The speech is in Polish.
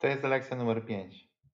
To jest lekcja numer 5.